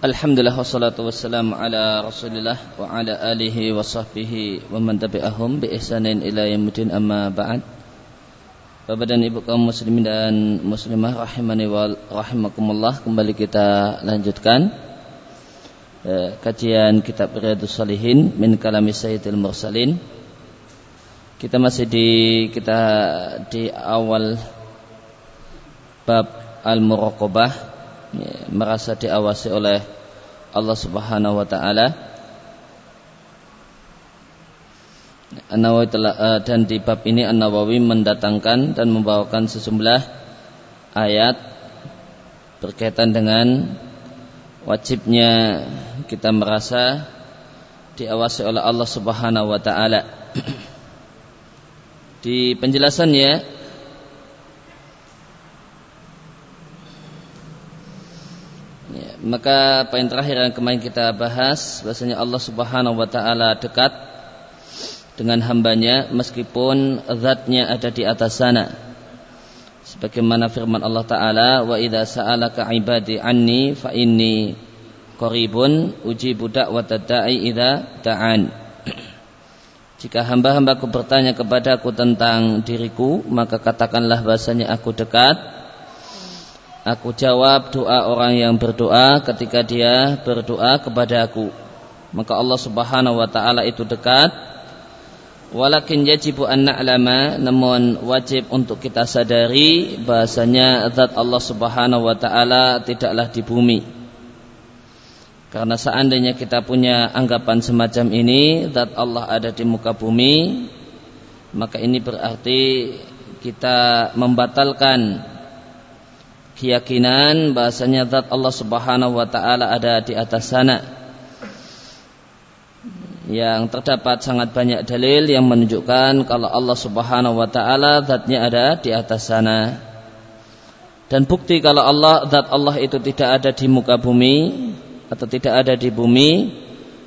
Alhamdulillah wassalatu wassalamu ala rasulillah wa ala alihi wa sahbihi wa man tabi'ahum bi ihsanin ila yaumil amma ba'd. Bapak dan Ibu kaum muslimin dan muslimah rahimani wa rahimakumullah kembali kita lanjutkan eh, kajian kitab Riyadhus Shalihin min kalami Sayyidil Mursalin. Kita masih di kita di awal bab al-muraqabah merasa diawasi oleh Allah Subhanahu wa taala. An-Nawawi telah uh, dan di bab ini An-Nawawi mendatangkan dan membawakan sejumlah ayat berkaitan dengan wajibnya kita merasa diawasi oleh Allah Subhanahu wa taala. Di penjelasannya Maka poin terakhir yang kemarin kita bahas bahasanya Allah Subhanahu wa taala dekat dengan hambanya meskipun zatnya ada di atas sana. Sebagaimana firman Allah taala wa idza sa'alaka ibadi anni fa inni qaribun ujibu da'watad da'i idza da'an. Jika hamba-hambaku bertanya kepadaku tentang diriku, maka katakanlah bahasanya aku dekat Aku jawab doa orang yang berdoa ketika dia berdoa kepada aku. Maka Allah Subhanahu wa taala itu dekat. Walakin yajibu an na'lama namun wajib untuk kita sadari bahasanya zat Allah Subhanahu wa taala tidaklah di bumi. Karena seandainya kita punya anggapan semacam ini, zat Allah ada di muka bumi, maka ini berarti kita membatalkan keyakinan bahasanya zat Allah Subhanahu wa taala ada di atas sana. Yang terdapat sangat banyak dalil yang menunjukkan kalau Allah Subhanahu wa taala zatnya ada di atas sana. Dan bukti kalau Allah zat Allah itu tidak ada di muka bumi atau tidak ada di bumi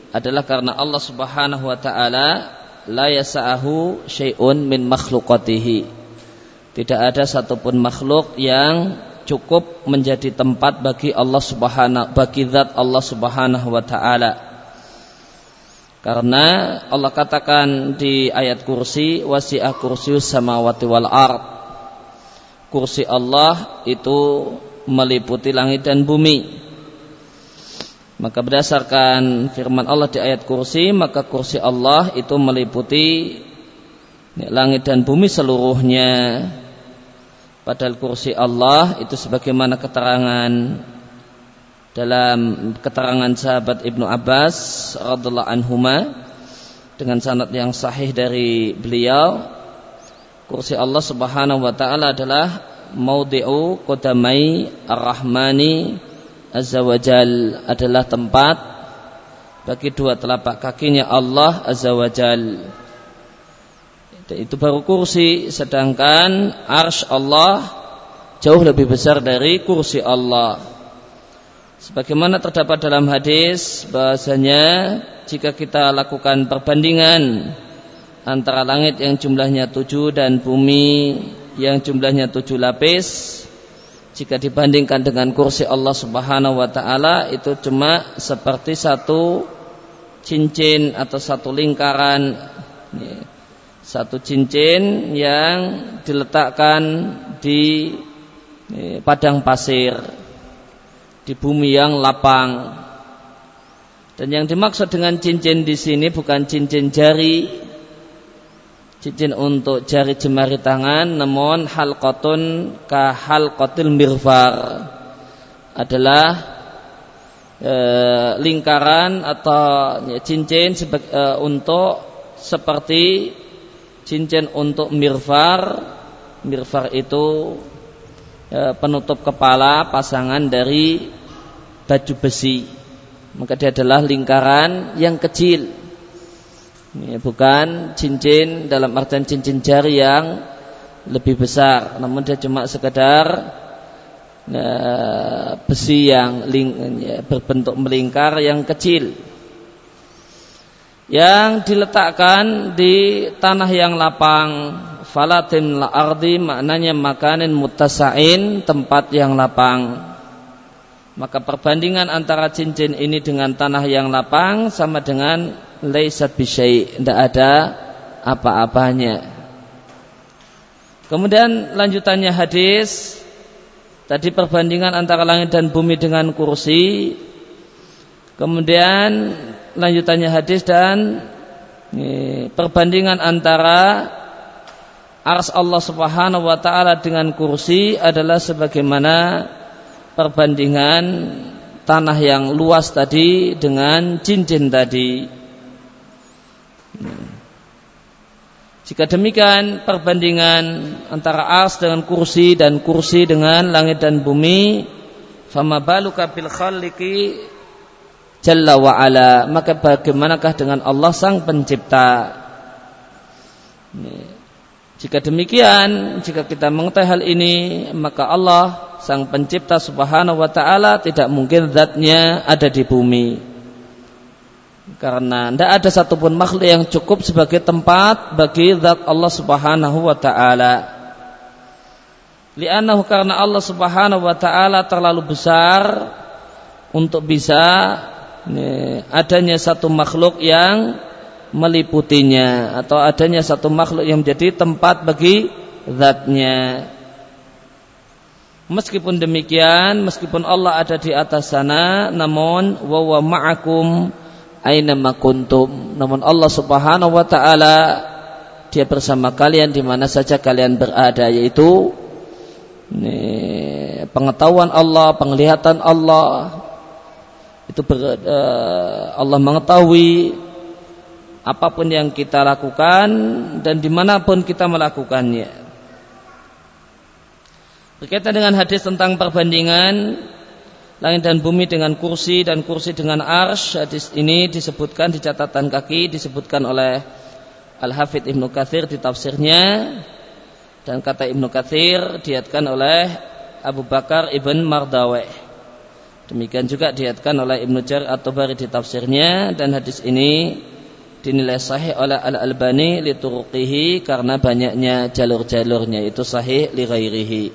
adalah karena Allah Subhanahu wa taala la yasa'ahu syai'un min makhluqatihi. Tidak ada satupun makhluk yang cukup menjadi tempat bagi Allah Subhanahu bagi zat Allah Subhanahu wa taala. Karena Allah katakan di ayat kursi wasi'ah kursius samawati wal ard. Kursi Allah itu meliputi langit dan bumi. Maka berdasarkan firman Allah di ayat kursi, maka kursi Allah itu meliputi langit dan bumi seluruhnya. Padahal kursi Allah itu sebagaimana keterangan dalam keterangan sahabat Ibnu Abbas radhiallahu anhuma dengan sanad yang sahih dari beliau kursi Allah Subhanahu wa taala adalah maudhi'u qadamai ar-rahmani azza wajal adalah tempat bagi dua telapak kakinya Allah azza wajal itu baru kursi sedangkan arsh Allah jauh lebih besar dari kursi Allah. Sebagaimana terdapat dalam hadis bahasanya jika kita lakukan perbandingan antara langit yang jumlahnya tujuh dan bumi yang jumlahnya tujuh lapis jika dibandingkan dengan kursi Allah Subhanahu wa taala itu cuma seperti satu cincin atau satu lingkaran satu cincin yang diletakkan di padang pasir di bumi yang lapang. Dan yang dimaksud dengan cincin di sini bukan cincin jari, cincin untuk jari jemari tangan, namun halqatun ka halqatil mirfar adalah e, lingkaran atau ya, cincin sebagai, e, untuk seperti cincin untuk mirfar. Mirfar itu e, penutup kepala pasangan dari baju besi. Maka dia adalah lingkaran yang kecil. Ini bukan cincin dalam artian cincin jari yang lebih besar. Namun dia cuma sekedar e, besi yang ling, ya, berbentuk melingkar yang kecil yang diletakkan di tanah yang lapang. Falatin la ardi maknanya makanin mutasain tempat yang lapang. Maka perbandingan antara cincin ini dengan tanah yang lapang sama dengan laisat bisyai tidak ada apa-apanya. Kemudian lanjutannya hadis. Tadi perbandingan antara langit dan bumi dengan kursi. Kemudian lanjutannya hadis dan perbandingan antara ars Allah Subhanahu wa taala dengan kursi adalah sebagaimana perbandingan tanah yang luas tadi dengan cincin tadi. Jika demikian perbandingan antara ars dengan kursi dan kursi dengan langit dan bumi, fama baluka bil khaliqi jalla wa ala, maka bagaimanakah dengan Allah sang pencipta? Jika demikian, jika kita mengetahui hal ini, maka Allah sang pencipta subhanahu wa ta'ala tidak mungkin zatnya ada di bumi. Karena tidak ada satupun makhluk yang cukup sebagai tempat bagi zat Allah subhanahu wa ta'ala. Karena Allah subhanahu wa ta'ala terlalu besar untuk bisa adanya satu makhluk yang meliputinya atau adanya satu makhluk yang menjadi tempat bagi zatnya. Meskipun demikian, meskipun Allah ada di atas sana, namun wa ma'akum aina kuntum. Namun Allah Subhanahu wa taala dia bersama kalian di mana saja kalian berada yaitu ini, pengetahuan Allah, penglihatan Allah itu ber, uh, Allah mengetahui apa pun yang kita lakukan dan di mana pun kita melakukannya. Berkaitan dengan hadis tentang perbandingan langit dan bumi dengan kursi dan kursi dengan arsh, hadis ini disebutkan di catatan kaki, disebutkan oleh Al-Hafidh Ibnu Kathir di tafsirnya dan kata Ibnu Kathir diatkan oleh Abu Bakar Ibn Mardaweh. Demikian juga diatkan oleh Ibnu Jar atau Bari di tafsirnya dan hadis ini dinilai sahih oleh Al-Albani lituruqihi karena banyaknya jalur-jalurnya itu sahih li ghairihi.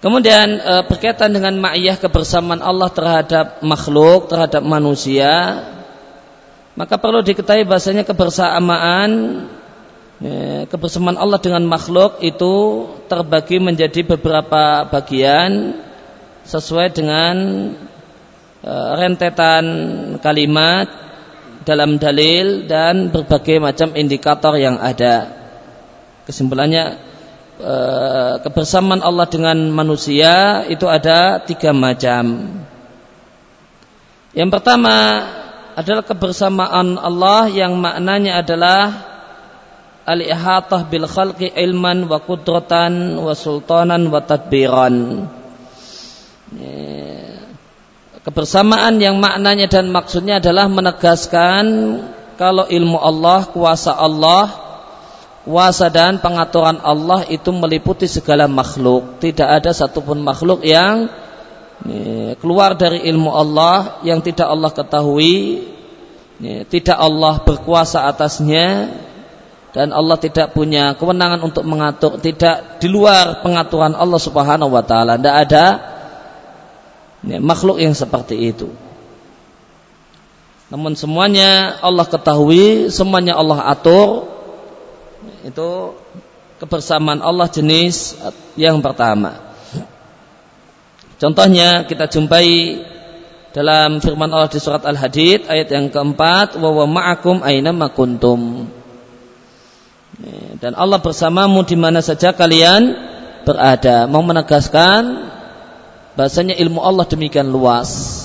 Kemudian e, berkaitan dengan ma'iyah kebersamaan Allah terhadap makhluk, terhadap manusia, maka perlu diketahui bahasanya kebersamaan e, kebersamaan Allah dengan makhluk itu terbagi menjadi beberapa bagian sesuai dengan e, rentetan kalimat dalam dalil dan berbagai macam indikator yang ada. Kesimpulannya eh, kebersamaan Allah dengan manusia itu ada tiga macam. Yang pertama adalah kebersamaan Allah yang maknanya adalah al-ihatah bil khalqi ilman wa kudratan wa sultanan wa tadbiran. Kebersamaan yang maknanya dan maksudnya adalah menegaskan kalau ilmu Allah, kuasa Allah, kuasa dan pengaturan Allah itu meliputi segala makhluk. Tidak ada satupun makhluk yang keluar dari ilmu Allah yang tidak Allah ketahui, tidak Allah berkuasa atasnya, dan Allah tidak punya kewenangan untuk mengatur, tidak di luar pengaturan Allah Subhanahu wa taala. Tidak ada ya, makhluk yang seperti itu. Namun semuanya Allah ketahui, semuanya Allah atur. Itu kebersamaan Allah jenis yang pertama. Contohnya kita jumpai dalam firman Allah di surat Al-Hadid ayat yang keempat, wa ma'akum aina makuntum. Dan Allah bersamamu di mana saja kalian berada. Mau menegaskan bahasanya ilmu Allah demikian luas.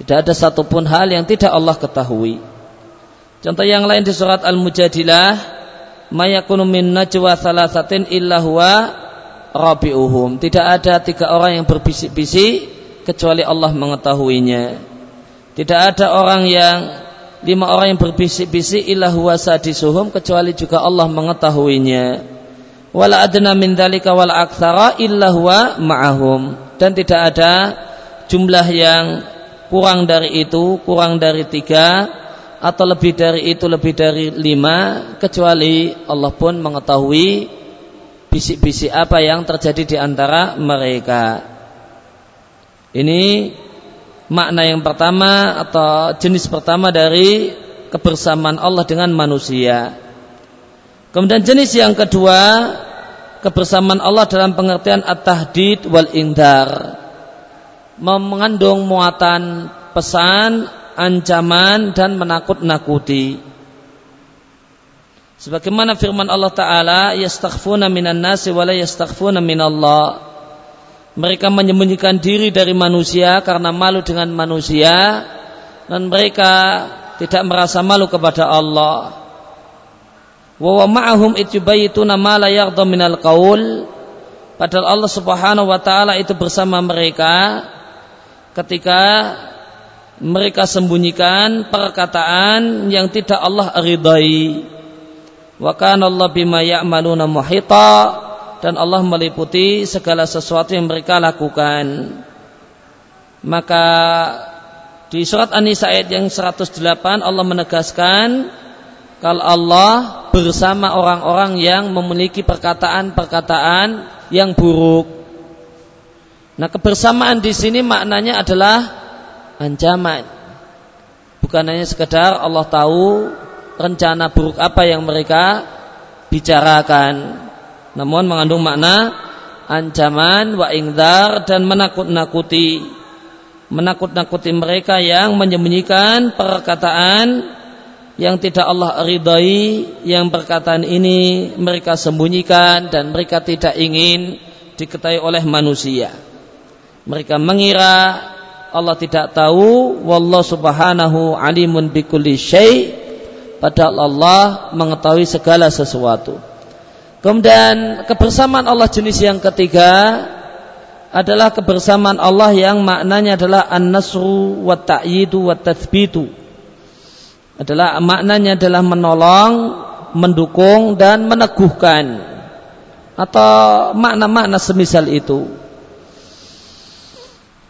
Tidak ada satupun hal yang tidak Allah ketahui. Contoh yang lain di surat Al-Mujadilah, mayakunu min najwa thalathatin illa huwa rabi'uhum. Tidak ada tiga orang yang berbisik-bisik kecuali Allah mengetahuinya. Tidak ada orang yang lima orang yang berbisik-bisik illa huwa sadisuhum kecuali juga Allah mengetahuinya. Wala adna min dzalika wal aktsara illa huwa ma'ahum dan tidak ada jumlah yang kurang dari itu, kurang dari tiga atau lebih dari itu, lebih dari lima kecuali Allah pun mengetahui bisik-bisik apa yang terjadi di antara mereka. Ini makna yang pertama atau jenis pertama dari kebersamaan Allah dengan manusia. Kemudian jenis yang kedua, kebersamaan Allah dalam pengertian at-tahdid wal indar. Mengandung muatan pesan, ancaman dan menakut-nakuti. Sebagaimana firman Allah Ta'ala, yastaghfuna minan nasi wa la minallah. Mereka menyembunyikan diri dari manusia karena malu dengan manusia dan mereka tidak merasa malu kepada Allah. Wa wa ma'ahum itubayituna ma la yaghdha minal qaul. Padahal Allah Subhanahu wa taala itu bersama mereka ketika mereka sembunyikan perkataan yang tidak Allah ridai. Wa kana Allah bima ya'maluna muhita dan Allah meliputi segala sesuatu yang mereka lakukan. Maka di surat An-Nisa ayat yang 108 Allah menegaskan kalau Allah bersama orang-orang yang memiliki perkataan-perkataan yang buruk. Nah, kebersamaan di sini maknanya adalah ancaman. Bukan hanya sekedar Allah tahu rencana buruk apa yang mereka bicarakan. Namun mengandung makna ancaman wa ingdar dan menakut-nakuti. Menakut-nakuti mereka yang menyembunyikan perkataan yang tidak Allah ridai, yang perkataan ini mereka sembunyikan dan mereka tidak ingin diketahui oleh manusia. Mereka mengira Allah tidak tahu wallahu subhanahu alimun bikulli syai' Padahal Allah mengetahui segala sesuatu. Kemudian kebersamaan Allah jenis yang ketiga adalah kebersamaan Allah yang maknanya adalah an-nasru wa ta'yidu wa tathbitu. Adalah maknanya adalah menolong, mendukung dan meneguhkan atau makna-makna semisal itu.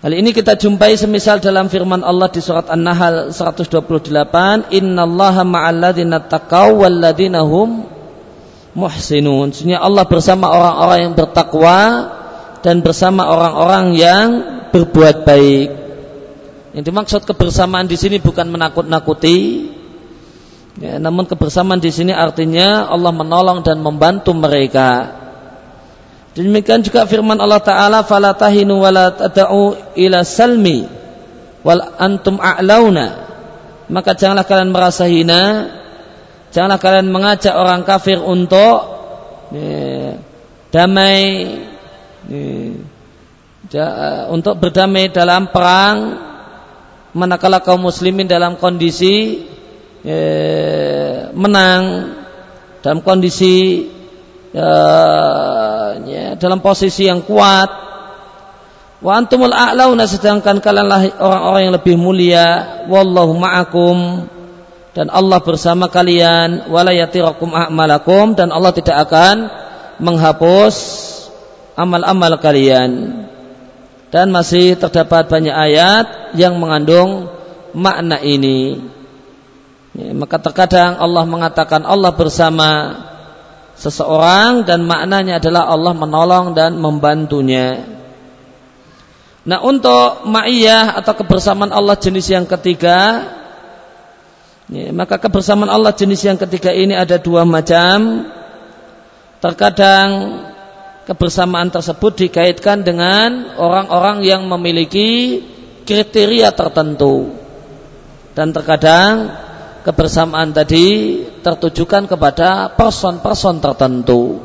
Hal ini kita jumpai semisal dalam firman Allah di surat An-Nahl 128, "Innallaha ma'alladzina taqaw walladzina hum muhsinun." Sesungguhnya Allah bersama orang-orang yang bertakwa dan bersama orang-orang yang berbuat baik. Yang dimaksud kebersamaan di sini bukan menakut-nakuti, ya, namun kebersamaan di sini artinya Allah menolong dan membantu mereka. Demikian juga firman Allah Ta'ala Fala tahinu ila salmi Wal antum a'launa Maka janganlah kalian merasa hina Janganlah kalian mengajak orang kafir untuk ya, Damai ya, Untuk berdamai dalam perang Manakala kaum muslimin dalam kondisi ya, Menang Dalam kondisi ya, ya, dalam posisi yang kuat. Wa antumul a'launa sedangkan kalianlah orang-orang yang lebih mulia. Wallahu ma'akum dan Allah bersama kalian. Wala yatirakum a'malakum dan Allah tidak akan menghapus amal-amal kalian. Dan masih terdapat banyak ayat yang mengandung makna ini ya, maka terkadang Allah mengatakan Allah bersama seseorang dan maknanya adalah Allah menolong dan membantunya. Nah untuk ma'iyah atau kebersamaan Allah jenis yang ketiga ya, Maka kebersamaan Allah jenis yang ketiga ini ada dua macam Terkadang kebersamaan tersebut dikaitkan dengan orang-orang yang memiliki kriteria tertentu Dan terkadang kebersamaan tadi tertujukan kepada person-person tertentu.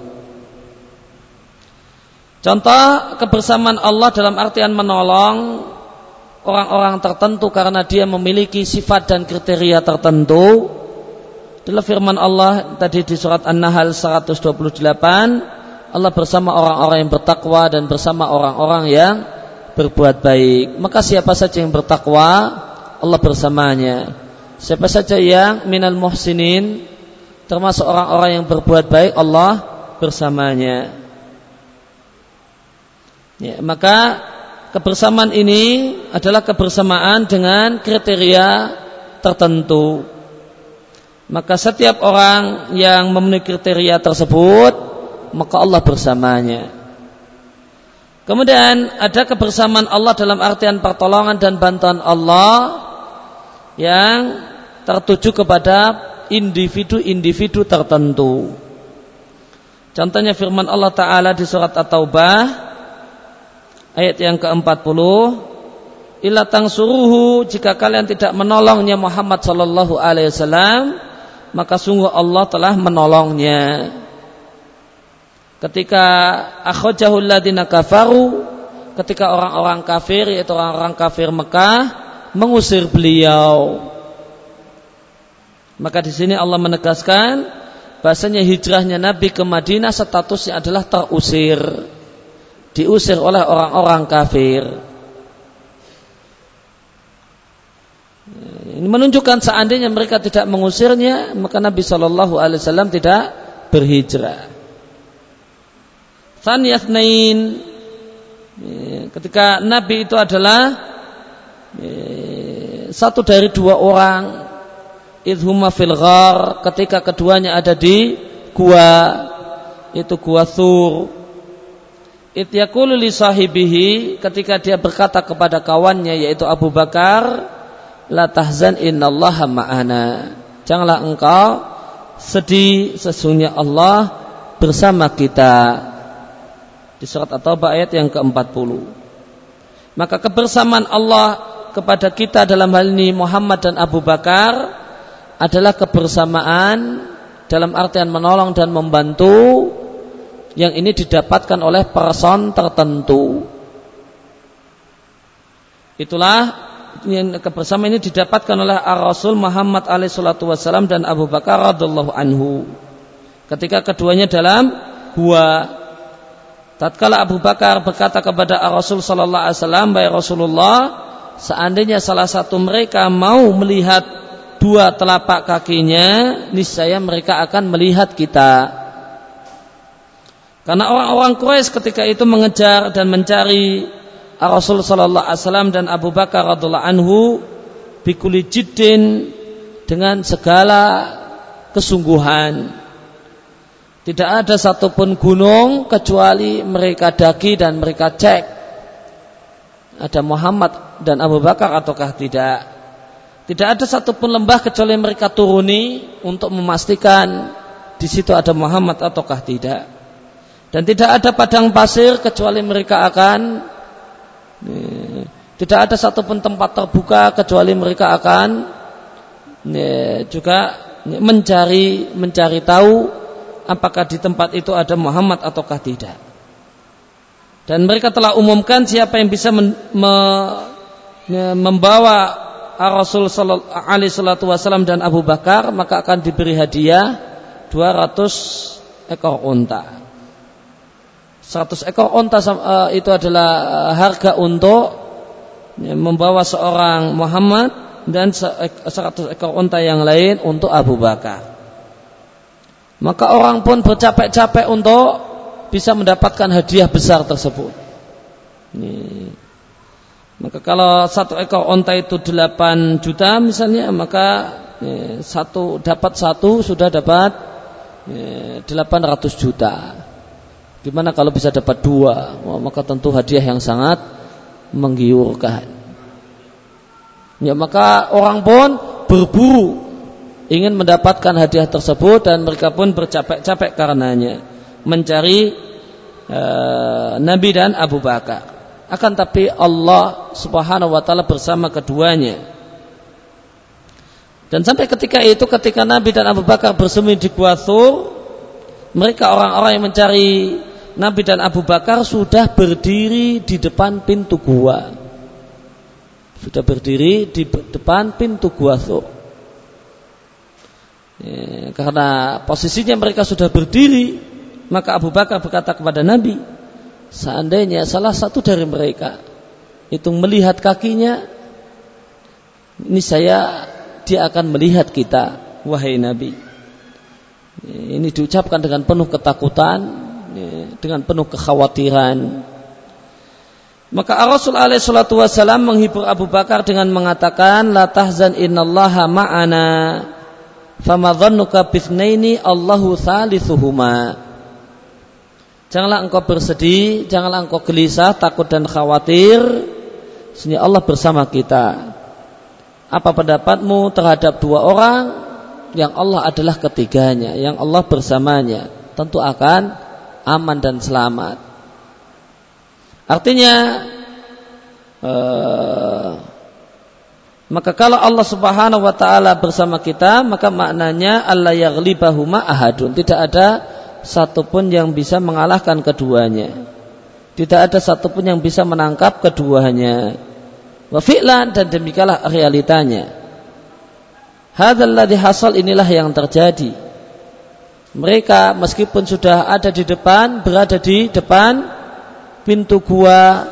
Contoh kebersamaan Allah dalam artian menolong orang-orang tertentu karena dia memiliki sifat dan kriteria tertentu. Dalam firman Allah tadi di surat An-Nahl 128, Allah bersama orang-orang yang bertakwa dan bersama orang-orang yang berbuat baik. Maka siapa saja yang bertakwa, Allah bersamanya. Siapa saja yang minal muhsinin termasuk orang-orang yang berbuat baik Allah bersamanya. Ya, maka kebersamaan ini adalah kebersamaan dengan kriteria tertentu. Maka setiap orang yang memenuhi kriteria tersebut, maka Allah bersamanya. Kemudian ada kebersamaan Allah dalam artian pertolongan dan bantuan Allah yang tertuju kepada individu-individu tertentu. Contohnya firman Allah Ta'ala di surat At-Taubah ayat yang ke-40 Ila suruhu jika kalian tidak menolongnya Muhammad sallallahu alaihi wasallam maka sungguh Allah telah menolongnya ketika akhajahul ladina kafaru ketika orang-orang kafir yaitu orang-orang kafir Mekah mengusir beliau. Maka di sini Allah menegaskan bahasanya hijrahnya Nabi ke Madinah statusnya adalah terusir. Diusir oleh orang-orang kafir. Ini menunjukkan seandainya mereka tidak mengusirnya maka Nabi Shallallahu Alaihi Wasallam tidak berhijrah. Thaniyatnain. Ketika Nabi itu adalah satu dari dua orang idhuma fil ghar ketika keduanya ada di gua itu gua Thur. Ityaqulu li sahibihi ketika dia berkata kepada kawannya yaitu Abu Bakar la tahzan innallaha ma'ana. Janganlah engkau sedih sesungguhnya Allah bersama kita. Di surat At-Taubah ayat yang ke-40. Maka kebersamaan Allah kepada kita dalam hal ini Muhammad dan Abu Bakar adalah kebersamaan dalam artian menolong dan membantu yang ini didapatkan oleh person tertentu. Itulah kebersamaan ini didapatkan oleh Rasul Muhammad alaihissalatu wassalam dan Abu Bakar radhiallahu anhu. Ketika keduanya dalam gua Tatkala Abu Bakar berkata kepada Rasul sallallahu alaihi wasallam, "Baik Rasulullah, seandainya salah satu mereka mau melihat dua telapak kakinya, niscaya mereka akan melihat kita." Karena orang-orang Quraisy ketika itu mengejar dan mencari Rasul sallallahu alaihi wasallam dan Abu Bakar radhiallahu anhu bikuli jiddin dengan segala kesungguhan tidak ada satupun gunung kecuali mereka daki dan mereka cek ada Muhammad dan Abu Bakar ataukah tidak. Tidak ada satupun lembah kecuali mereka turuni untuk memastikan di situ ada Muhammad ataukah tidak. Dan tidak ada padang pasir kecuali mereka akan eh, tidak ada satupun tempat terbuka kecuali mereka akan eh, juga mencari mencari tahu apakah di tempat itu ada Muhammad ataukah tidak. Dan mereka telah umumkan siapa yang bisa me, membawa Rasul alaihi salatu wasallam dan Abu Bakar maka akan diberi hadiah 200 ekor unta. 100 ekor unta eh, itu adalah eh, harga untuk membawa seorang Muhammad dan 100 ekor unta yang lain untuk Abu Bakar. Maka orang pun bercapek-capek untuk bisa mendapatkan hadiah besar tersebut. Ini. Maka kalau satu ekor onta itu 8 juta misalnya, maka ya, satu dapat satu sudah dapat ya, 800 juta. Gimana kalau bisa dapat dua? Maka tentu hadiah yang sangat menggiurkan. Ya maka orang pun berburu ingin mendapatkan hadiah tersebut dan mereka pun bercapek-capek karenanya mencari uh, Nabi dan Abu Bakar. Akan tapi Allah Subhanahu wa taala bersama keduanya. Dan sampai ketika itu ketika Nabi dan Abu Bakar bersembunyi di Gua Thur, mereka orang-orang yang mencari Nabi dan Abu Bakar sudah berdiri di depan pintu gua. Sudah berdiri di depan pintu gua Thur. Ya, karena posisinya mereka sudah berdiri, maka Abu Bakar berkata kepada Nabi, seandainya salah satu dari mereka itu melihat kakinya, ini saya dia akan melihat kita, wahai Nabi. Ini diucapkan dengan penuh ketakutan, dengan penuh kekhawatiran. Maka Rasul alaihi salatu wasallam menghibur Abu Bakar dengan mengatakan la tahzan innallaha ma'ana Fama dhannuka bithnaini Allahu thalithuhuma. Janganlah engkau bersedih, janganlah engkau gelisah, takut dan khawatir. Sesungguhnya Allah bersama kita. Apa pendapatmu terhadap dua orang yang Allah adalah ketiganya, yang Allah bersamanya? Tentu akan aman dan selamat. Artinya uh, maka kalau Allah Subhanahu wa taala bersama kita, maka maknanya Allah yaghlibahuma ahadun. Tidak ada satupun yang bisa mengalahkan keduanya. Tidak ada satupun yang bisa menangkap keduanya. Wa fi'lan dan demikianlah realitanya. Hadzal ladzi hasal inilah yang terjadi. Mereka meskipun sudah ada di depan, berada di depan pintu gua,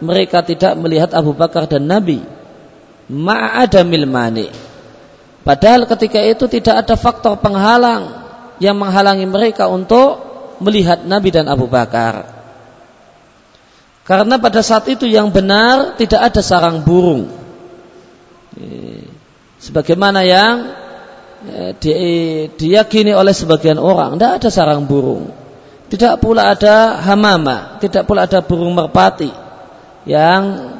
mereka tidak melihat Abu Bakar dan Nabi ma'adamil mani. Padahal ketika itu tidak ada faktor penghalang yang menghalangi mereka untuk melihat Nabi dan Abu Bakar. Karena pada saat itu yang benar tidak ada sarang burung. Sebagaimana yang diyakini oleh sebagian orang, tidak ada sarang burung. Tidak pula ada hamama, tidak pula ada burung merpati yang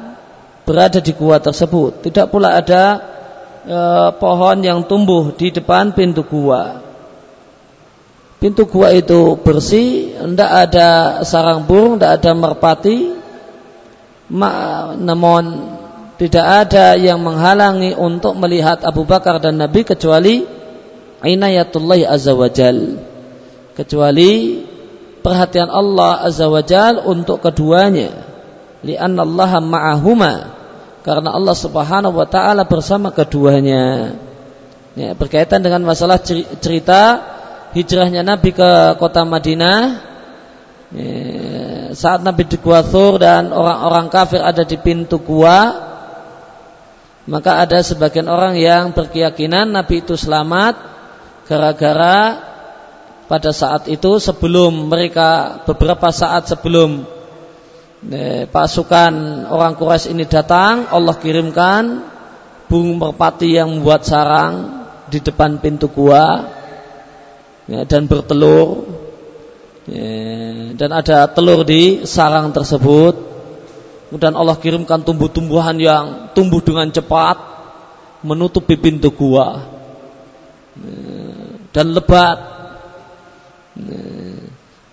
berada di gua tersebut. Tidak pula ada e, pohon yang tumbuh di depan pintu gua. Pintu gua itu bersih, tidak ada sarang burung, tidak ada merpati. Ma, namun tidak ada yang menghalangi untuk melihat Abu Bakar dan Nabi kecuali inayatullah azza wajal. Kecuali perhatian Allah azza wajal untuk keduanya. Lianna Allah ma'ahuma karena Allah Subhanahu wa taala bersama keduanya. Ya, berkaitan dengan masalah cerita hijrahnya Nabi ke kota Madinah ya, saat Nabi di Thur dan orang-orang kafir ada di pintu gua maka ada sebagian orang yang berkeyakinan Nabi itu selamat gara-gara pada saat itu sebelum mereka beberapa saat sebelum pasukan orang Quraisy ini datang, Allah kirimkan burung merpati yang membuat sarang di depan pintu gua ya, dan bertelur ya, dan ada telur di sarang tersebut. Kemudian Allah kirimkan tumbuh-tumbuhan yang tumbuh dengan cepat menutupi pintu gua ya, dan lebat. Ya,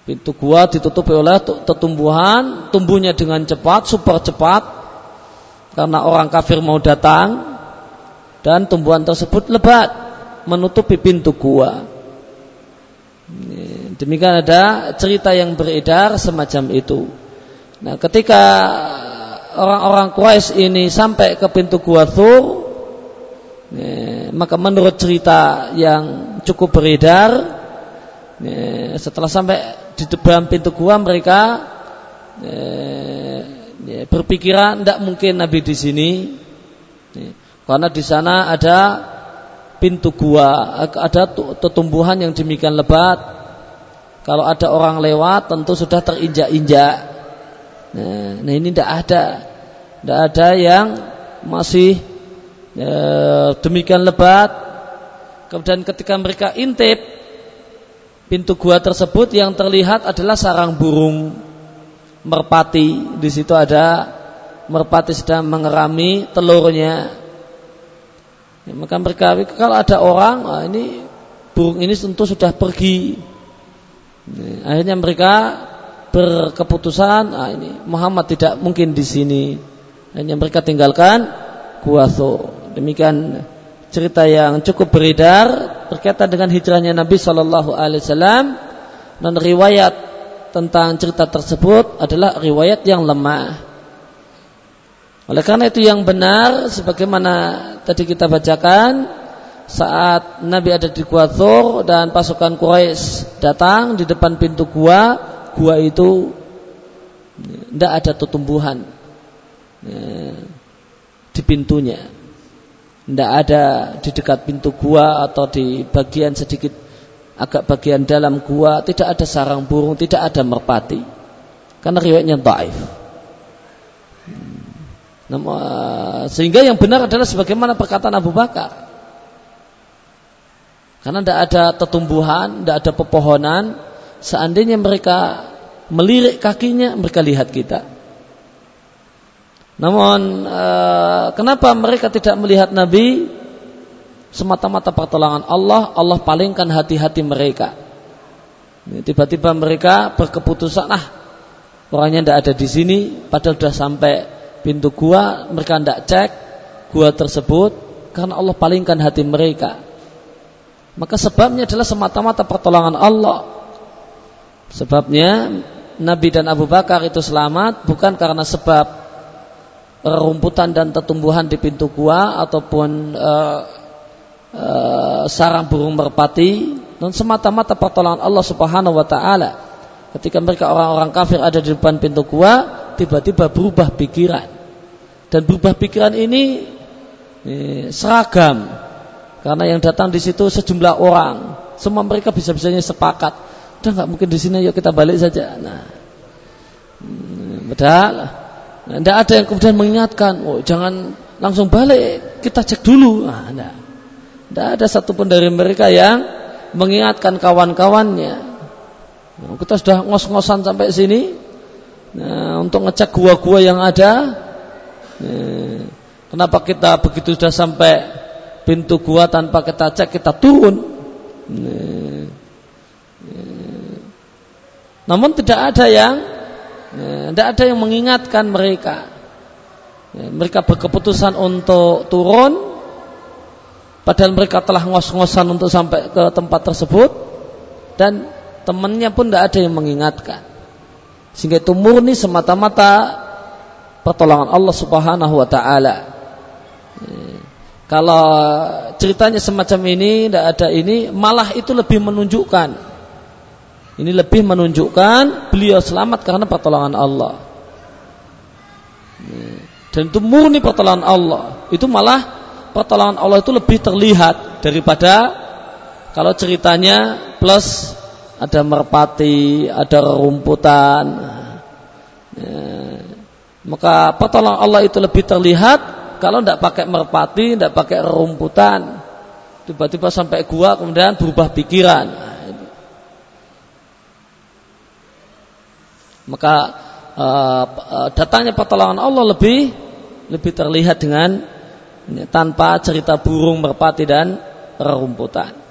Pintu gua ditutupi oleh tetumbuhan, tumbuhnya dengan cepat, super cepat, karena orang kafir mau datang, dan tumbuhan tersebut lebat, menutupi pintu gua. Demikian ada cerita yang beredar semacam itu. Nah, ketika orang-orang Quraisy ini sampai ke pintu gua Thur, maka menurut cerita yang cukup beredar, setelah sampai di depan pintu gua mereka ya, berpikiran tidak mungkin Nabi di sini ya, karena di sana ada pintu gua ada tumbuhan yang demikian lebat kalau ada orang lewat tentu sudah terinjak-injak nah, nah ini tidak ada tidak ada yang masih ya, demikian lebat kemudian ketika mereka intip pintu gua tersebut yang terlihat adalah sarang burung merpati. Di situ ada merpati sedang mengerami telurnya. Ya, maka mereka kalau ada orang, ah, ini burung ini tentu sudah pergi. Ya, akhirnya mereka berkeputusan, ah, ini Muhammad tidak mungkin di sini. Hanya mereka tinggalkan gua Demikian cerita yang cukup beredar berkaitan dengan hijrahnya Nabi Shallallahu Alaihi Wasallam dan riwayat tentang cerita tersebut adalah riwayat yang lemah. Oleh karena itu yang benar sebagaimana tadi kita bacakan saat Nabi ada di Gua Thur dan pasukan Quraisy datang di depan pintu gua, gua itu tidak ada tumbuhan ya, di pintunya. Tidak ada di dekat pintu gua atau di bagian sedikit agak bagian dalam gua tidak ada sarang burung, tidak ada merpati. Karena riwayatnya taif. Sehingga yang benar adalah sebagaimana perkataan Abu Bakar. Karena tidak ada tetumbuhan, tidak ada pepohonan. Seandainya mereka melirik kakinya, mereka lihat kita. Namun uh, kenapa mereka tidak melihat Nabi? Semata-mata pertolongan Allah, Allah palingkan hati-hati mereka. Tiba-tiba mereka berkeputusan, ah orangnya tidak ada di sini, padahal sudah sampai pintu gua, mereka tidak cek gua tersebut, karena Allah palingkan hati mereka. Maka sebabnya adalah semata-mata pertolongan Allah. Sebabnya Nabi dan Abu Bakar itu selamat bukan karena sebab rumputan dan tetumbuhan di pintu gua ataupun uh, uh, sarang burung merpati, dan semata-mata pertolongan Allah Subhanahu wa taala. Ketika mereka orang-orang kafir ada di depan pintu gua, tiba-tiba berubah pikiran. Dan berubah pikiran ini eh, seragam karena yang datang di situ sejumlah orang, semua mereka bisa-bisanya sepakat. Udah nggak mungkin di sini, yuk kita balik saja. Nah, hmm, padahal nah, tidak ada yang kemudian mengingatkan, oh jangan langsung balik, kita cek dulu. Nah, tidak ada satupun dari mereka yang mengingatkan kawan-kawannya. Nah, kita sudah ngos-ngosan sampai sini, nah, untuk ngecek gua-gua yang ada. Nah, kenapa kita begitu sudah sampai pintu gua tanpa kita cek kita turun. Namun tidak ada yang tidak ada yang mengingatkan mereka. Mereka berkeputusan untuk turun padahal mereka telah ngos-ngosan untuk sampai ke tempat tersebut dan temannya pun tidak ada yang mengingatkan. Sehingga itu murni semata-mata pertolongan Allah Subhanahu wa taala. Kalau ceritanya semacam ini tidak ada ini, malah itu lebih menunjukkan. Ini lebih menunjukkan beliau selamat karena pertolongan Allah. Dan itu murni pertolongan Allah. Itu malah pertolongan Allah itu lebih terlihat daripada kalau ceritanya plus ada merpati, ada rumputan. Maka pertolongan Allah itu lebih terlihat kalau tidak pakai merpati, tidak pakai rumputan, tiba-tiba sampai gua kemudian berubah pikiran. Maka uh, datangnya pertolongan Allah lebih lebih terlihat dengan tanpa cerita burung merpati dan rumputan.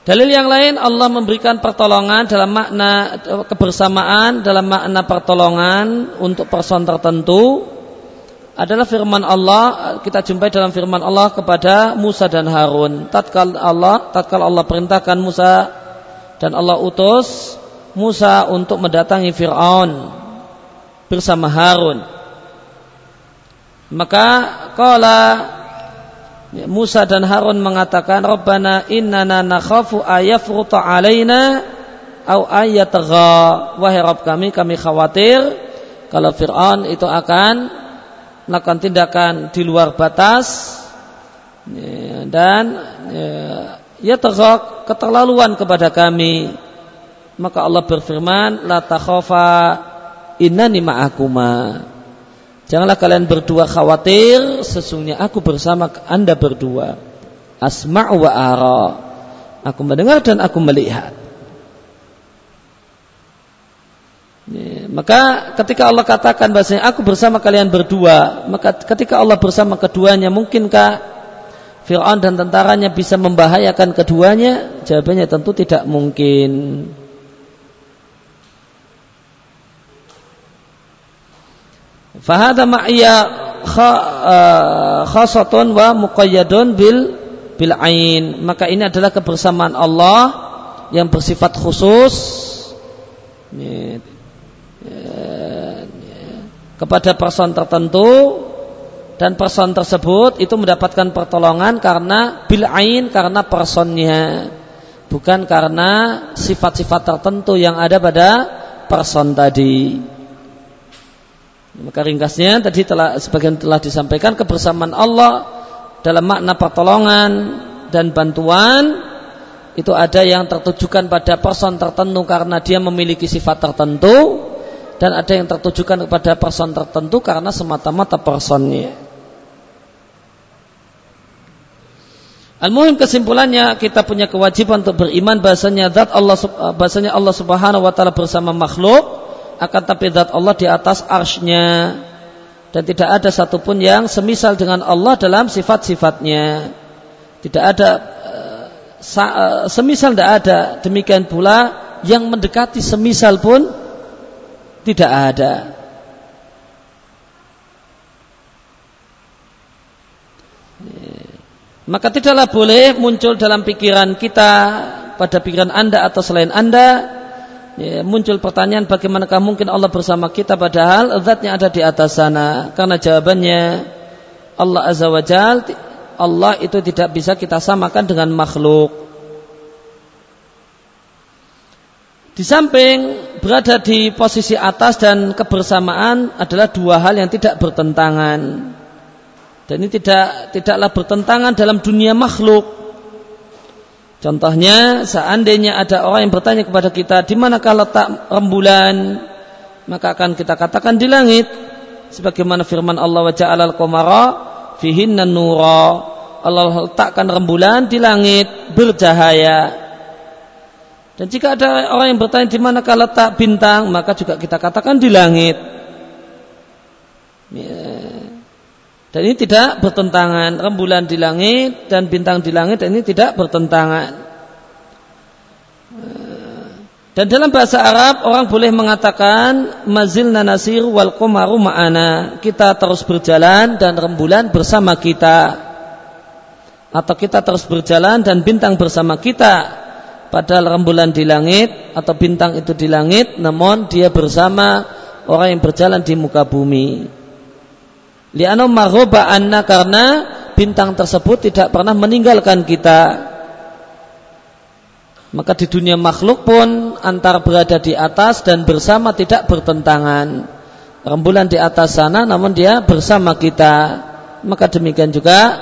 Dalil yang lain Allah memberikan pertolongan dalam makna kebersamaan dalam makna pertolongan untuk person tertentu adalah firman Allah kita jumpai dalam firman Allah kepada Musa dan Harun. Tatkal Allah, tatkal Allah perintahkan Musa dan Allah utus Musa untuk mendatangi Firaun bersama Harun. Maka kala Musa dan Harun mengatakan, "Rabbana innana nakhafu ayafruta alaina au ayatagha." Wahai Rabb kami, kami khawatir kalau Firaun itu akan melakukan tindakan di luar batas ya, dan ya tergok keterlaluan kepada kami maka Allah berfirman la takhafa innani ma'akuma janganlah kalian berdua khawatir sesungguhnya aku bersama anda berdua asma'u wa ara aku mendengar dan aku melihat Ya, maka ketika Allah katakan bahasanya aku bersama kalian berdua, maka ketika Allah bersama keduanya, mungkinkah Fir'aun dan tentaranya bisa membahayakan keduanya? Jawabannya tentu tidak mungkin. Fahada ma'iyya uh, khasatun wa muqayyadun bil bil ain. Maka ini adalah kebersamaan Allah yang bersifat khusus. Kepada person tertentu dan person tersebut itu mendapatkan pertolongan karena bil ain karena personnya bukan karena sifat-sifat tertentu yang ada pada person tadi. Maka ringkasnya tadi telah sebagian telah disampaikan kebersamaan Allah dalam makna pertolongan dan bantuan. Itu ada yang tertujukan pada person tertentu karena dia memiliki sifat tertentu. Dan ada yang tertujukan kepada person tertentu karena semata-mata personnya. Al-muhim kesimpulannya kita punya kewajiban untuk beriman. Bahasanya zat Allah bahasanya Allah Subhanahu wa taala bersama makhluk akan tapi zat Allah di atas arsy-Nya dan tidak ada satupun yang semisal dengan Allah dalam sifat-sifatnya. Tidak ada eh, eh, semisal tidak ada demikian pula yang mendekati semisal pun tidak ada. maka tidaklah boleh muncul dalam pikiran kita pada pikiran anda atau selain anda ya, muncul pertanyaan bagaimanakah mungkin Allah bersama kita padahal zatnya ada di atas sana? Karena jawabannya Allah azza wajal Allah itu tidak bisa kita samakan dengan makhluk. Di samping berada di posisi atas dan kebersamaan adalah dua hal yang tidak bertentangan. Dan ini tidak tidaklah bertentangan dalam dunia makhluk. Contohnya, seandainya ada orang yang bertanya kepada kita, di manakah letak rembulan? Maka akan kita katakan di langit. Sebagaimana firman Allah wa ja'ala al-qamara fihinna nura. Allah letakkan rembulan di langit bercahaya. Dan jika ada orang yang bertanya di manakah letak bintang, maka juga kita katakan di langit. Ya. Dan ini tidak bertentangan. Rembulan di langit dan bintang di langit dan ini tidak bertentangan. Dan dalam bahasa Arab orang boleh mengatakan mazil nanasir wal komaru ma'ana. Kita terus berjalan dan rembulan bersama kita. Atau kita terus berjalan dan bintang bersama kita. Padahal rembulan di langit atau bintang itu di langit namun dia bersama orang yang berjalan di muka bumi. Li'anau marhuba anna karena bintang tersebut tidak pernah meninggalkan kita. Maka di dunia makhluk pun antara berada di atas dan bersama tidak bertentangan. Rembulan di atas sana namun dia bersama kita. Maka demikian juga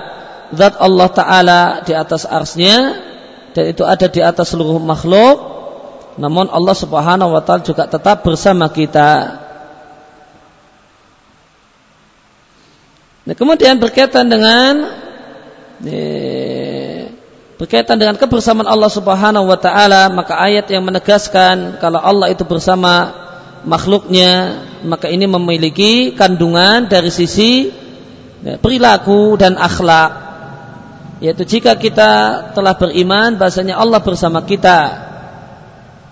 zat Allah Ta'ala di atas arsnya dan itu ada di atas seluruh makhluk. Namun Allah Subhanahu wa taala juga tetap bersama kita. Nah, kemudian berkaitan dengan eh, berkaitan dengan kebersamaan Allah Subhanahu wa taala, maka ayat yang menegaskan kalau Allah itu bersama makhluknya, maka ini memiliki kandungan dari sisi ya, perilaku dan akhlak. Yaitu jika kita telah beriman bahasanya Allah bersama kita,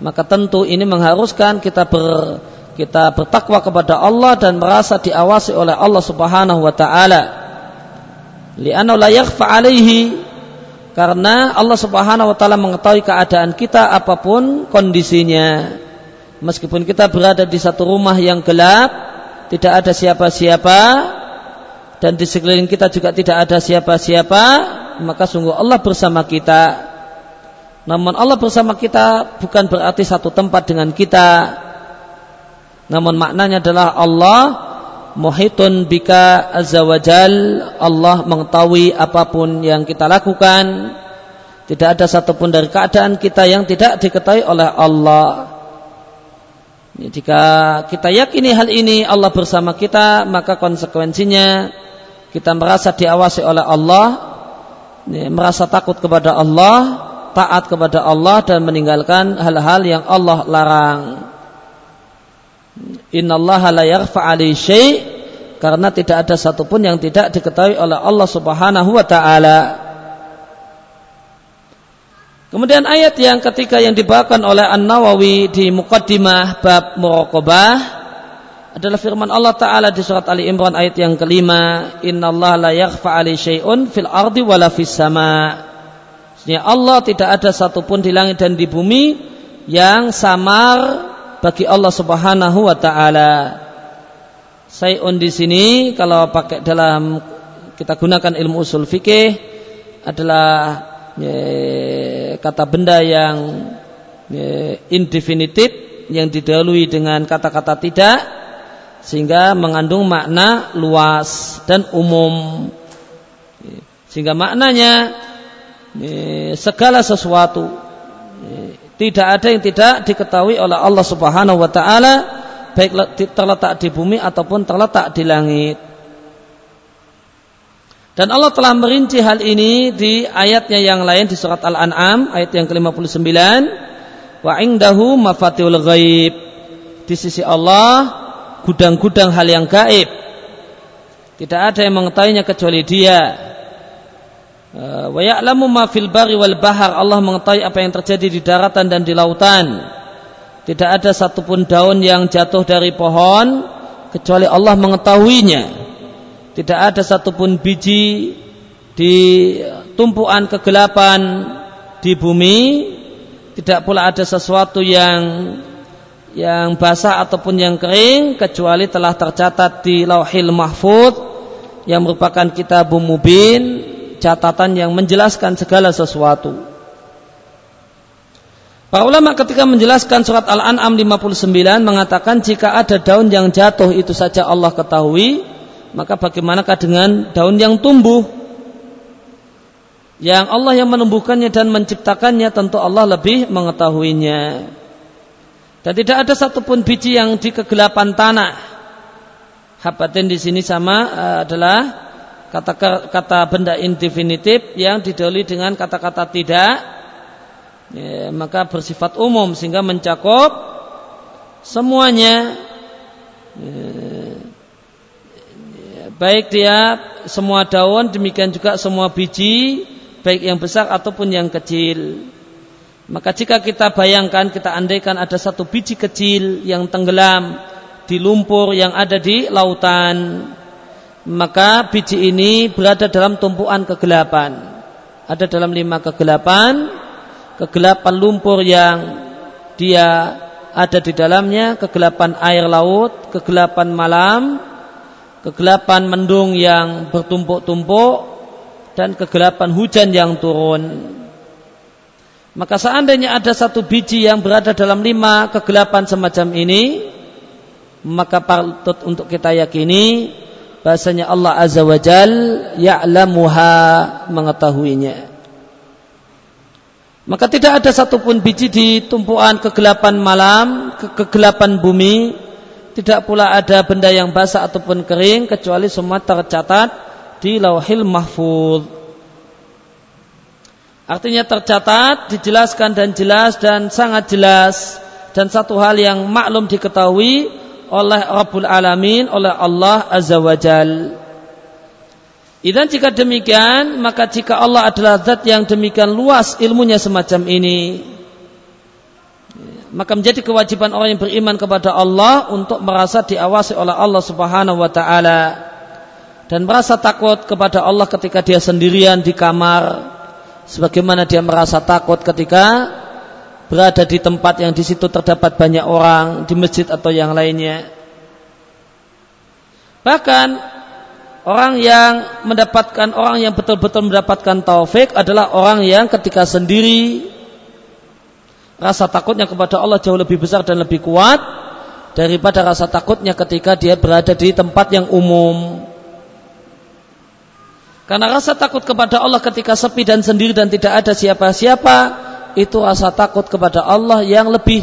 maka tentu ini mengharuskan kita ber kita bertakwa kepada Allah dan merasa diawasi oleh Allah Subhanahu wa taala. Li'anna la yakhfa alaihi karena Allah Subhanahu wa taala mengetahui keadaan kita apa pun kondisinya. Meskipun kita berada di satu rumah yang gelap, tidak ada siapa-siapa dan di sekeliling kita juga tidak ada siapa-siapa, maka sungguh Allah bersama kita. Namun Allah bersama kita bukan berarti satu tempat dengan kita, namun maknanya adalah Allah muhitun bika azza wajal Allah mengetahui apa pun yang kita lakukan. Tidak ada satupun dari keadaan kita yang tidak diketahui oleh Allah. Jika kita yakini hal ini Allah bersama kita maka konsekuensinya kita merasa diawasi oleh Allah merasa takut kepada Allah taat kepada Allah dan meninggalkan hal-hal yang Allah larang Innallaha la yakhfa syai' karena tidak ada satupun yang tidak diketahui oleh Allah Subhanahu wa taala. Kemudian ayat yang ketiga yang dibawakan oleh An-Nawawi di muqaddimah bab muraqabah adalah firman Allah taala di surat Ali Imran ayat yang kelima, "Innallaha la yakhfa 'alaihi syai'un fil ardi wala fis sama." Allah tidak ada satupun di langit dan di bumi yang samar bagi Allah Subhanahu wa taala. Sayun di sini kalau pakai dalam kita gunakan ilmu usul fikih adalah ya, kata benda yang ya, indefinitif yang didahului dengan kata-kata tidak sehingga mengandung makna luas dan umum sehingga maknanya ya, segala sesuatu tidak ada yang tidak diketahui oleh Allah Subhanahu wa taala baik terletak di bumi ataupun terletak di langit. Dan Allah telah merinci hal ini di ayatnya yang lain di surat Al-An'am ayat yang ke-59 wa indahu mafatihul ghaib. Di sisi Allah gudang-gudang hal yang gaib. Tidak ada yang mengetahuinya kecuali dia wa ya'lamu ma fil bari wal bahar. Allah mengetahui apa yang terjadi di daratan dan di lautan. Tidak ada satupun daun yang jatuh dari pohon kecuali Allah mengetahuinya. Tidak ada satupun biji di tumpuan kegelapan di bumi. Tidak pula ada sesuatu yang yang basah ataupun yang kering kecuali telah tercatat di lauhil mahfud yang merupakan kitab mubin catatan yang menjelaskan segala sesuatu. Para ulama ketika menjelaskan surat Al-An'am 59 mengatakan jika ada daun yang jatuh itu saja Allah ketahui maka bagaimanakah dengan daun yang tumbuh? Yang Allah yang menumbuhkannya dan menciptakannya tentu Allah lebih mengetahuinya. Dan tidak ada satupun biji yang di kegelapan tanah. Habatin di sini sama uh, adalah kata kata benda indefinitif yang didahului dengan kata-kata tidak ya, maka bersifat umum sehingga mencakup semuanya. Ya, baik dia semua daun demikian juga semua biji baik yang besar ataupun yang kecil. Maka jika kita bayangkan kita andaikan ada satu biji kecil yang tenggelam di lumpur yang ada di lautan maka biji ini berada dalam tumpuan kegelapan. Ada dalam lima kegelapan. Kegelapan lumpur yang dia ada di dalamnya. Kegelapan air laut. Kegelapan malam. Kegelapan mendung yang bertumpuk-tumpuk. Dan kegelapan hujan yang turun. Maka seandainya ada satu biji yang berada dalam lima kegelapan semacam ini, maka patut untuk kita yakini bahasanya Allah Azza wa Jal ya'lamuha mengetahuinya. Maka tidak ada satupun biji di tumpuan kegelapan malam, kegelapan bumi tidak pula ada benda yang basah ataupun kering kecuali semua tercatat di lauhil mahfud. Artinya tercatat, dijelaskan dan jelas dan sangat jelas dan satu hal yang maklum diketahui oleh Rabbul Alamin, oleh Allah Azza wa Jal. Dan jika demikian, maka jika Allah adalah zat yang demikian luas ilmunya semacam ini, maka menjadi kewajiban orang yang beriman kepada Allah untuk merasa diawasi oleh Allah Subhanahu wa taala dan merasa takut kepada Allah ketika dia sendirian di kamar sebagaimana dia merasa takut ketika berada di tempat yang di situ terdapat banyak orang di masjid atau yang lainnya bahkan orang yang mendapatkan orang yang betul-betul mendapatkan taufik adalah orang yang ketika sendiri rasa takutnya kepada Allah jauh lebih besar dan lebih kuat daripada rasa takutnya ketika dia berada di tempat yang umum. Karena rasa takut kepada Allah ketika sepi dan sendiri dan tidak ada siapa-siapa itu rasa takut kepada Allah yang lebih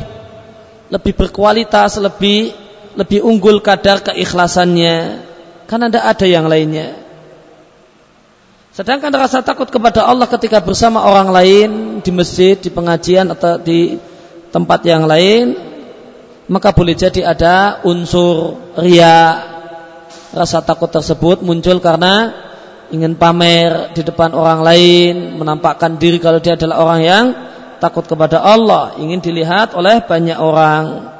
lebih berkualitas, lebih lebih unggul kadar keikhlasannya. Karena tidak ada yang lainnya. Sedangkan rasa takut kepada Allah ketika bersama orang lain di masjid, di pengajian atau di tempat yang lain, maka boleh jadi ada unsur ria. Rasa takut tersebut muncul karena ingin pamer di depan orang lain, menampakkan diri kalau dia adalah orang yang takut kepada Allah, ingin dilihat oleh banyak orang.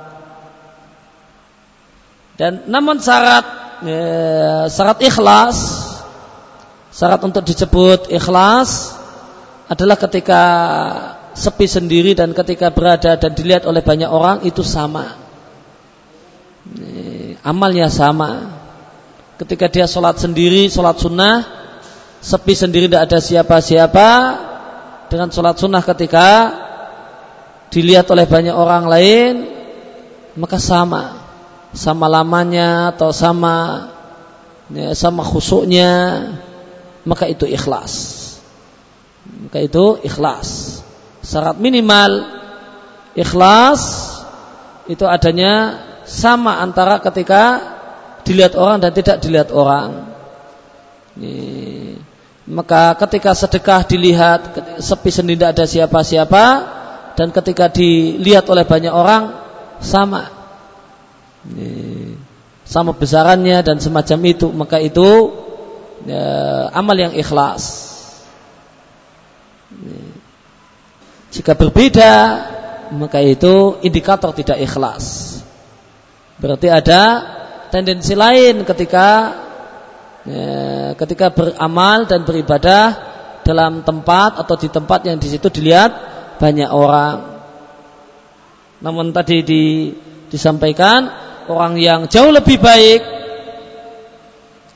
Dan namun syarat eh, syarat ikhlas Syarat untuk disebut ikhlas adalah ketika sepi sendiri dan ketika berada dan dilihat oleh banyak orang itu sama. Amalnya sama. Ketika dia sholat sendiri, sholat sunnah, sepi sendiri tidak ada siapa-siapa. Dengan sholat sunnah ketika dilihat oleh banyak orang lain, maka sama. Sama lamanya atau sama ya, sama khusuknya maka itu ikhlas. Maka itu ikhlas. Syarat minimal ikhlas itu adanya sama antara ketika dilihat orang dan tidak dilihat orang. Ini maka ketika sedekah dilihat sepi sendiri tidak ada siapa-siapa dan ketika dilihat oleh banyak orang sama. Sama besarannya dan semacam itu. Maka itu ya, amal yang ikhlas. Jika berbeda maka itu indikator tidak ikhlas. Berarti ada tendensi lain ketika ya, ketika beramal dan beribadah dalam tempat atau di tempat yang di situ dilihat banyak orang. Namun tadi di, disampaikan orang yang jauh lebih baik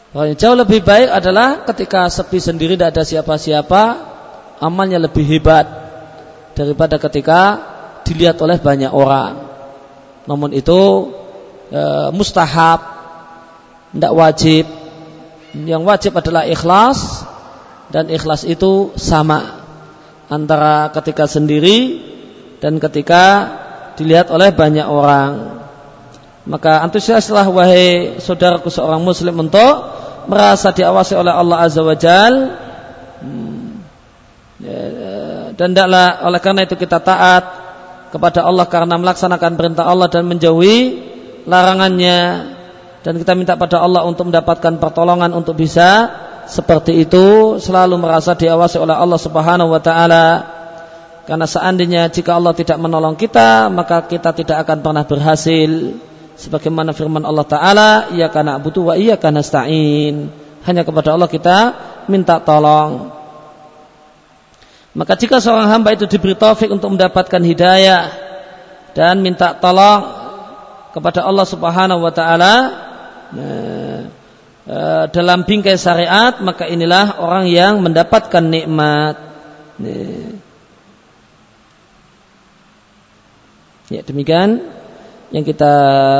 Orang yang jauh lebih baik adalah ketika sepi sendiri tidak ada siapa-siapa, amalnya lebih hebat daripada ketika dilihat oleh banyak orang. Namun itu e, mustahab, tidak wajib yang wajib adalah ikhlas dan ikhlas itu sama antara ketika sendiri dan ketika dilihat oleh banyak orang. Maka antusiaslah wahai saudaraku seorang muslim untuk merasa diawasi oleh Allah Azza wa Jal hmm. ya, dan tidaklah oleh karena itu kita taat kepada Allah karena melaksanakan perintah Allah dan menjauhi larangannya dan kita minta pada Allah untuk mendapatkan pertolongan untuk bisa seperti itu selalu merasa diawasi oleh Allah Subhanahu wa taala. Karena seandainya jika Allah tidak menolong kita maka kita tidak akan pernah berhasil. Sebagaimana firman Allah taala ya kana butuh wa iya kana stain hanya kepada Allah kita minta tolong. Maka jika seorang hamba itu diberi taufik untuk mendapatkan hidayah dan minta tolong kepada Allah Subhanahu wa taala nah, uh, dalam bingkai syariat maka inilah orang yang mendapatkan nikmat. Ya demikian yang kita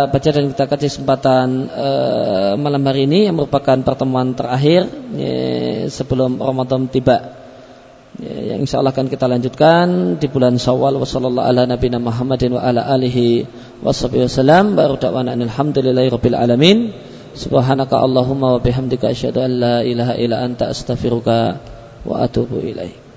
baca dan kita kaji kesempatan uh, malam hari ini yang merupakan pertemuan terakhir sebelum Ramadan tiba. Ya, yang insya Allah akan kita lanjutkan di bulan Syawal. Wasallallahu ala nabiyina Muhammadin wa ala alihi wasallam baru dakwana alhamdulillahi rabbil alamin. Subhanaka allahumma wa bihamdika asyhadu an la ilaha illa anta astaghfiruka wa atubu ilaik